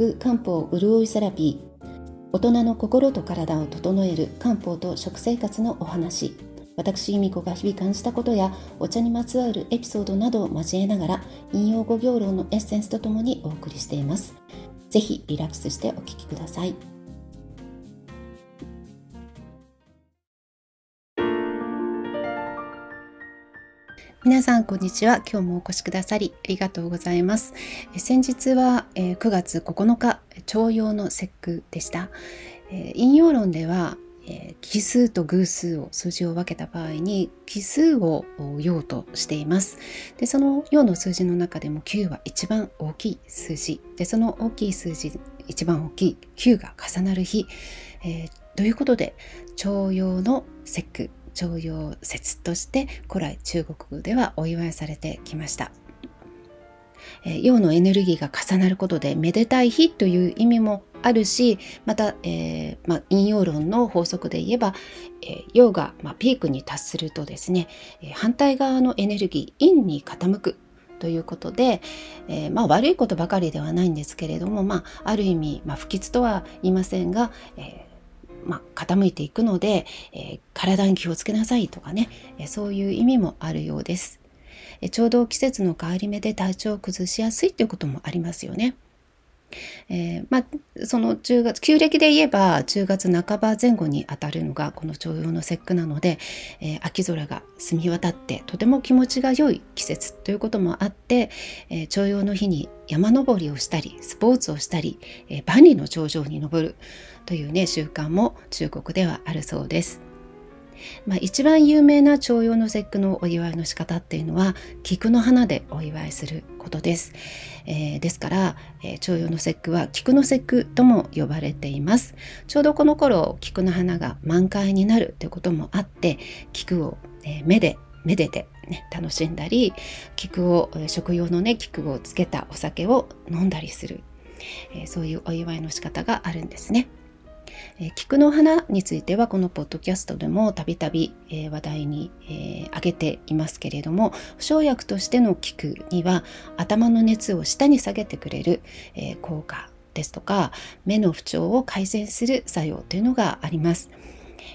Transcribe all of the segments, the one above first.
食漢方潤いセラピー。大人の心と体を整える漢方と食生活のお話。私由美子が日々感じたことやお茶にまつわるエピソードなどを交えながら引用語行論のエッセンスとともにお送りしています。ぜひリラックスしてお聞きください。皆さんこんにちは。今日もお越しくださりありがとうございます。先日は9月9日徴用の節句でした。引用論では奇数と偶数を数字を分けた場合に奇数を用としています。でその用の数字の中でも9は一番大きい数字。でその大きい数字一番大きい9が重なる日、えー、ということで徴用の節句徴用節として古来中国ではお祝いされてきました。陽のエネルギーが重なることでめでたい日という意味もあるしまた、えーまあ、陰陽論の法則で言えば、えー、陽が、ま、ピークに達するとですね、え反対側のエネルギー陰に傾くということで、えー、ま、悪いことばかりではないんですけれども、まあ、ある意味、ま、不吉とは言いませんが、えまあ、傾いていくので、えー、体に気をつけなさいとかね、えー、そういう意味もあるようです、えー、ちょうど季節の変わり目で体調を崩しやすいということもありますよね。えー、まあ、その10月旧暦で言えば10月半ば前後にあたるのがこの徴用の節句なので、えー、秋空が澄み渡ってとても気持ちが良い季節ということもあって、えー、徴用の日に山登りをしたりスポーツをしたり、え万里の頂上に登るというね習慣も中国ではあるそうです。まあ、一番有名な徴用の節句のお祝いの仕方っていうのは菊の花でお祝いすることです。えー、ですから、えー、徴用の節句は菊の節句とも呼ばれています。ちょうどこの頃菊の花が満開になるということもあって菊を、えー、目でめでて、ね、楽しんだり菊を食用のね菊をつけたお酒を飲んだりする、えー、そういうお祝いの仕方があるんですね。え、菊の花についてはこのポッドキャストでもたびたび話題に、え、挙げていますけれども生薬としての菊には頭の熱を下に下げてくれる、え、効果ですとか目の不調を改善する作用というのがあります。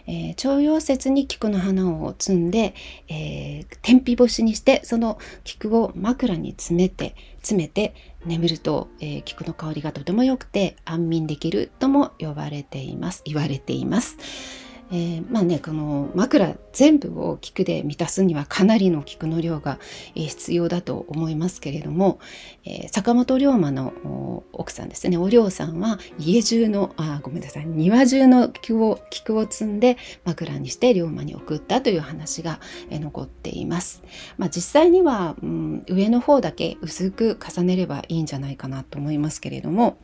えー、徴用節に菊の花を摘んで、えー、天日干しにしてその菊を枕に詰めて詰めて眠ると、えー、菊の香りがとても良くて安眠できるとも呼ばれています言われています。えー、まあねこの枕全部を菊で満たすにはかなりの菊の量が、えー、必要だと思いますけれども、えー、坂本龍馬の奥さんですねお龍さんは家中のあごめんなさい庭中の菊を菊を摘んで枕にして龍馬に送ったという話が、え残っています。まあ、実際には、うん、上の方だけ薄く重ねればいいんじゃないかなと思いますけれども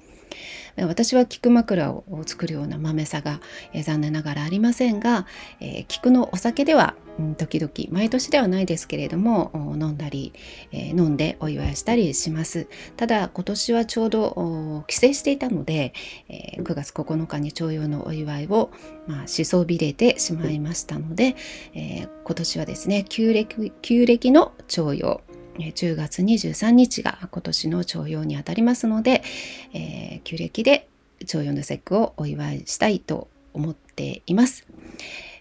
私は菊枕を作るような豆さが、えー、残念ながらありまませんが、えー、菊のお酒では、時々毎年ではないですけれども飲んだり、えー、飲んでお祝いしたりします。ただ今年はちょうど帰省していたので、えー、9月9日に徴用のお祝いを、まあ、しそびれてしまいましたので、えー、今年はですね旧暦旧暦の徴用10月23日が今年の徴用にあたりますので、えー、旧暦で徴用の節句をお祝いしたいと思っています。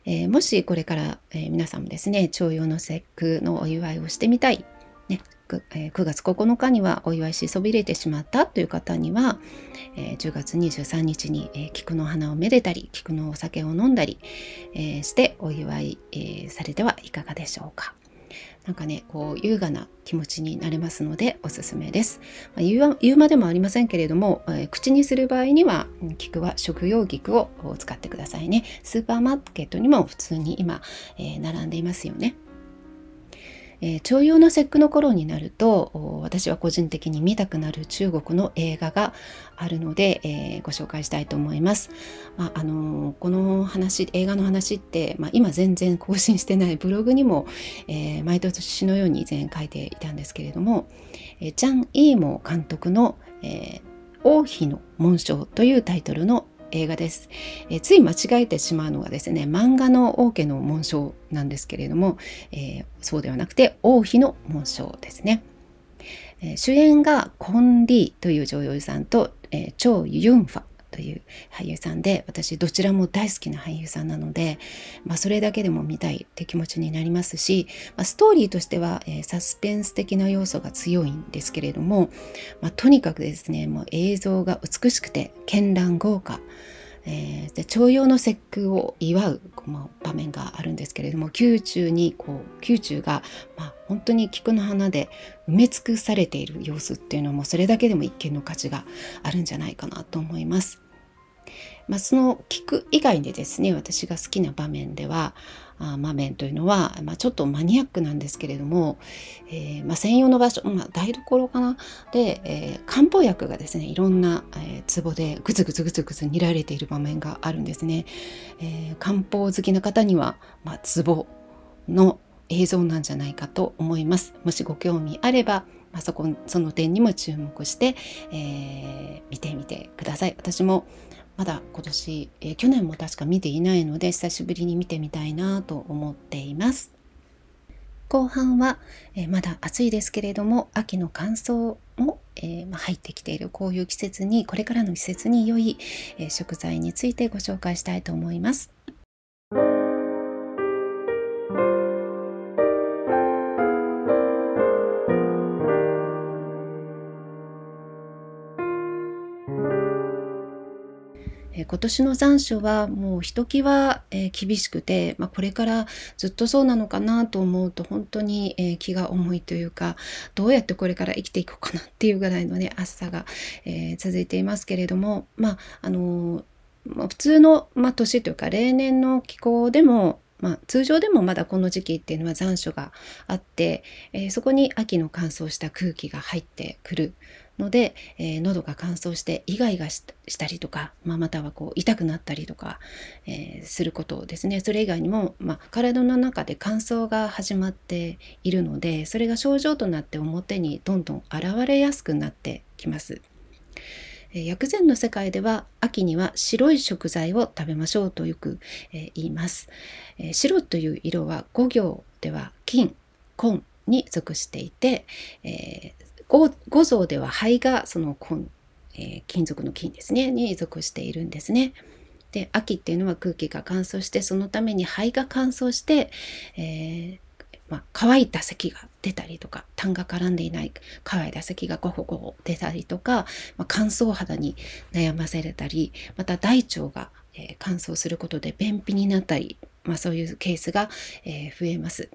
えー、もしこれから、えー、皆さんもですね朝陽の節句のお祝いをしてみたい、ねえー、9月9日にはお祝いしそびれてしまったという方には、えー、10月23日に、えー、菊の花をめでたり菊のお酒を飲んだり、えしてお祝い、えされてはいかがでしょうか。なんかねこう優雅な気持ちになれますのでおすすめです、まあ、言う言うまでもありませんけれども、えー、口にする場合には菊は食用菊を使ってくださいね。スーパーマーケットにも普通に今、えー、並んでいますよね。えー、徴用の節句の頃になると私は個人的に見たくなる中国の映画があるので、えー、ご紹介したいと思います。まあ、あのー、この話映画の話って、まあ、今全然更新してないブログにも、え毎年のように以前書いていたんですけれども、えジャン・イーモ監督の、え王妃の紋章というタイトルの映画です、えー、つい間違えてしまうのがですね漫画の王家の紋章なんですけれども、えー、そうではなくて王妃の紋章ですね、えー、主演がコン・リーという女優さんとえー、チョ・ユンファ。という俳優さんで私どちらも大好きな俳優さんなので、まあ、それだけでも見たいって気持ちになりますし、まあ、ストーリーとしては、えー、サスペンス的な要素が強いんですけれども、まあ、とにかくですねもう映像が美しくて絢爛豪華。えー、で徴用の節句を祝う、まあ、場面があるんですけれども宮中にこう宮中が、まあ、本当に菊の花で埋め尽くされている様子っていうのもそれだけでも一見の価値があるんじゃないかなと思います。まあ、その菊以外でですね私が好きな場面ではあ場面というのは、まあ、ちょっとマニアックなんですけれども、えー、まあ、専用の場所、まあ、台所かな？で、えー、漢方薬がですねいろんな、えー、壺でグツグツグツグツ煮られている場面があるんですね。え漢方好きな方には、まあ、壺の映像なんじゃないかと思います。もしご興味あれば、まあ、そこその点にも注目して、えー、見てみてください。私もまだ今年、えー、去年も確か見ていないので久しぶりに見てみたいなと思っています。後半は、えー、まだ暑いですけれども秋の乾燥も、えー、まあ、入ってきているこういう季節にこれからの季節に良い、え食材についてご紹介したいと思います。年の残暑はもうひときわ、えー、厳しくて、まあ、これからずっとそうなのかなと思うと本当に、えー、気が重いというかどうやってこれから生きていこうかなっていうぐらいのね暑さが、えー、続いていますけれどもまああのま、普通の、まあ、年というか例年の気候でもまあ、通常でもまだこの時期っていうのは残暑があって、えー、そこに秋の乾燥した空気が入ってくるので、えー、喉が乾燥してイガイガしたりとか、まあ、またはこう痛くなったりとか、えー、することですねそれ以外にも、まあ、体の中で乾燥が始まっているのでそれが症状となって表にどんどん現れやすくなってきます。薬膳の世界では秋には白い食材を食べましょうとよく、え言います、え白という色は五行では金紺に属していて、えー五臓では肺がその金,、えー、金属の金ですねに属しているんですね。で秋っていうのは空気が乾燥してそのために肺が乾燥して、えーまあ、乾いた咳が出たりとか痰が絡んでいない乾いた咳がゴホゴホ出たりとか、まあ、乾燥肌に悩まされたりまた大腸が、えー、乾燥することで便秘になったり、まあ、そういうケースが、えー、増えます。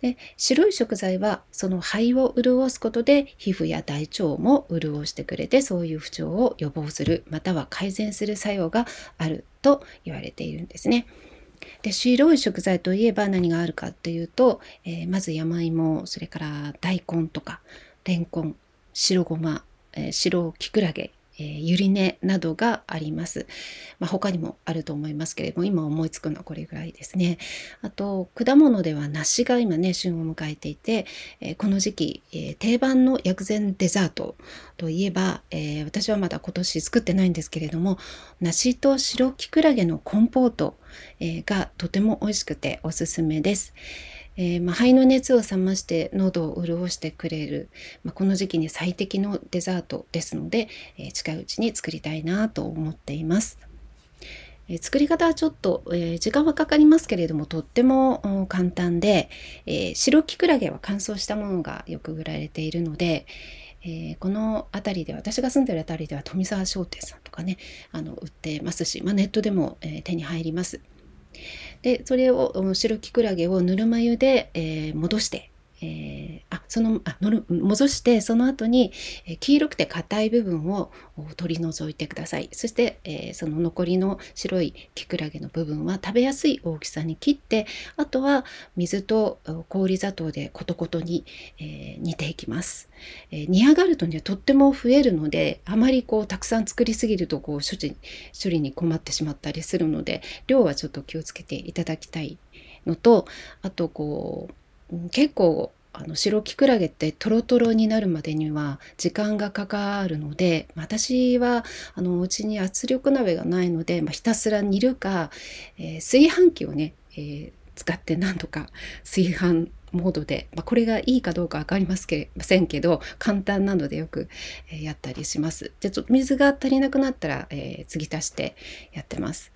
で白い食材はその肺を潤すことで皮膚や大腸も潤してくれてそういう不調を予防するまたは改善する作用があると言われているんですね。で白い食材といえば何があるかっていうと、えー、まず山芋それから大根とかレンコン白ごま、えー、白きくらげえー、ゆり根などがあります。まあ、他にもあると思いますけれども、今思いつくのはこれぐらいですね。あと、果物では梨が今ね、旬を迎えていて、えー、この時期、えー、定番の薬膳デザートといえば、え私はまだ今年作ってないんですけれども、梨と白きくらげのコンポート、えがとても美味しくておすすめです。えー、まあ、肺の熱を冷まして喉を潤してくれる、まあ、この時期に最適のデザートですので、えー、近いうちに作りたいなと思っています。え作り方はちょっと、え時間はかかりますけれどもとっても簡単で、え白きくらげは乾燥したものがよく売られているので、えー、この辺りで私が住んでる辺りでは富沢商店さんとかねあの売ってますし、まあ、ネットでも、えー、手に入ります。でそれを白きくらげをぬるま湯で、えー、戻してえー、あそのあのる戻してその後に、え、黄色くて硬い部分を取り除いてください。そして、えー、その残りの白いきくらげの部分は食べやすい大きさに切ってあとは水と氷砂糖でコトコトに、え煮ていきます、え煮上がるとねとっても増えるのであまりこうたくさん作りすぎるとこう処置処理に困ってしまったりするので量はちょっと気をつけていただきたいのとあとこう結構あの白きくらげってトロトロになるまでには時間がかかるので私はあのうちに圧力鍋がないので、まあ、ひたすら煮るか、えー、炊飯器をね、えー、使って何とか炊飯モードで、まあ、これがいいかどうか分かりませんけど簡単なのでよく、え、やったりします。でちょっと水が足りなくなったら、えー、継ぎ足してやってます。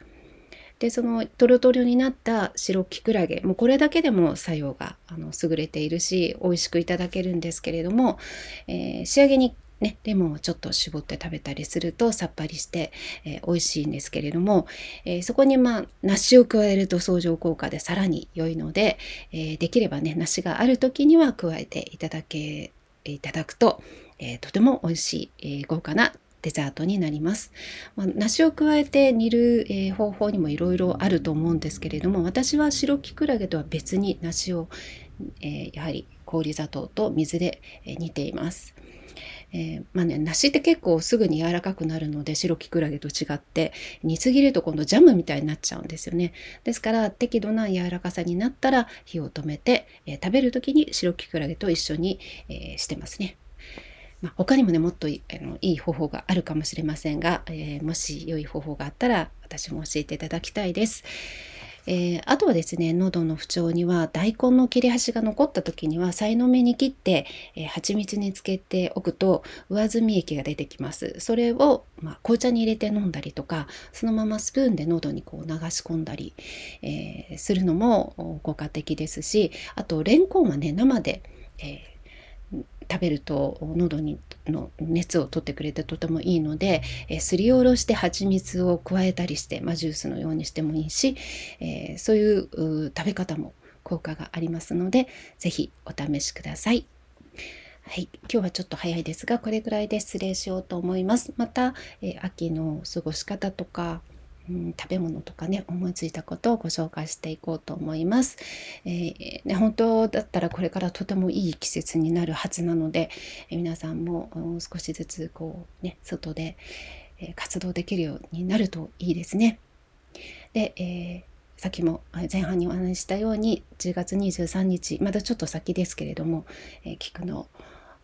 でそのトロトロになった白キクラゲ。もうこれだけでも作用があの優れているし美味しくいただけるんですけれども、えー、仕上げにね、レモンをちょっと絞って食べたりするとさっぱりして、えー、美味しいんですけれども、えー、そこにまあ梨を加えると相乗効果でさらに良いので、えー、できればね梨がある時には加えていただけいただくと、えとても美味しい、え豪華なデザートになります。まあ、梨を加えて煮る、え方法にもいろいろあると思うんですけれども私は白きくらげとは別に梨を、えやはり氷砂糖と水で、え煮ています。えー、まあね梨って結構すぐに柔らかくなるので白きくらげと違って煮すぎると今度ジャムみたいになっちゃうんですよねですから適度な柔らかさになったら火を止めて、えー、食べる時に白きくらげと一緒に、えー、してますね。まあ、他にもねもっといあのいい方法があるかもしれませんが、えもし良い方法があったら私も教えていただきたいです。えー、あとはですね喉の不調には大根の切れ端が残った時にはさいの目に切って、えー、蜂蜜につけておくと上澄み液が出てきますそれを、まあ、紅茶に入れて飲んだりとかそのままスプーンで喉にこう流し込んだり、えー、するのも効果的ですしあとレンコンはね生で、えー食べると喉にの熱を取ってくれてとてもいいので、えー、すりおろして蜂蜜を加えたりして、まあ、ジュースのようにしてもいいし、えー、そういう食べ方も効果がありますので是非お試しください。はい、今日はちょっと早いですがこれぐらいで失礼しようと思います。また、えー、秋の過ごし方とか食べ物とかね思いついたことをご紹介していこうと思います、えー、ね、本当だったらこれからとてもいい季節になるはずなので、皆さんも少しずつこうね外で、活動できるようになるといいですね。で、えさっきも前半にお話ししたように10月23日まだちょっと先ですけれども、え菊の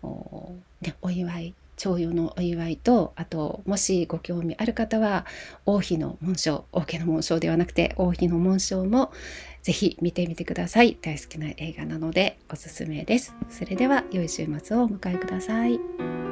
お,、ね、お祝い徴用のお祝いとあともしご興味ある方は王妃の紋章王家の紋章ではなくて王妃の紋章もぜひ見てみてください。大好きな映画なのでおすすめです。それでは良い週末をお迎えください。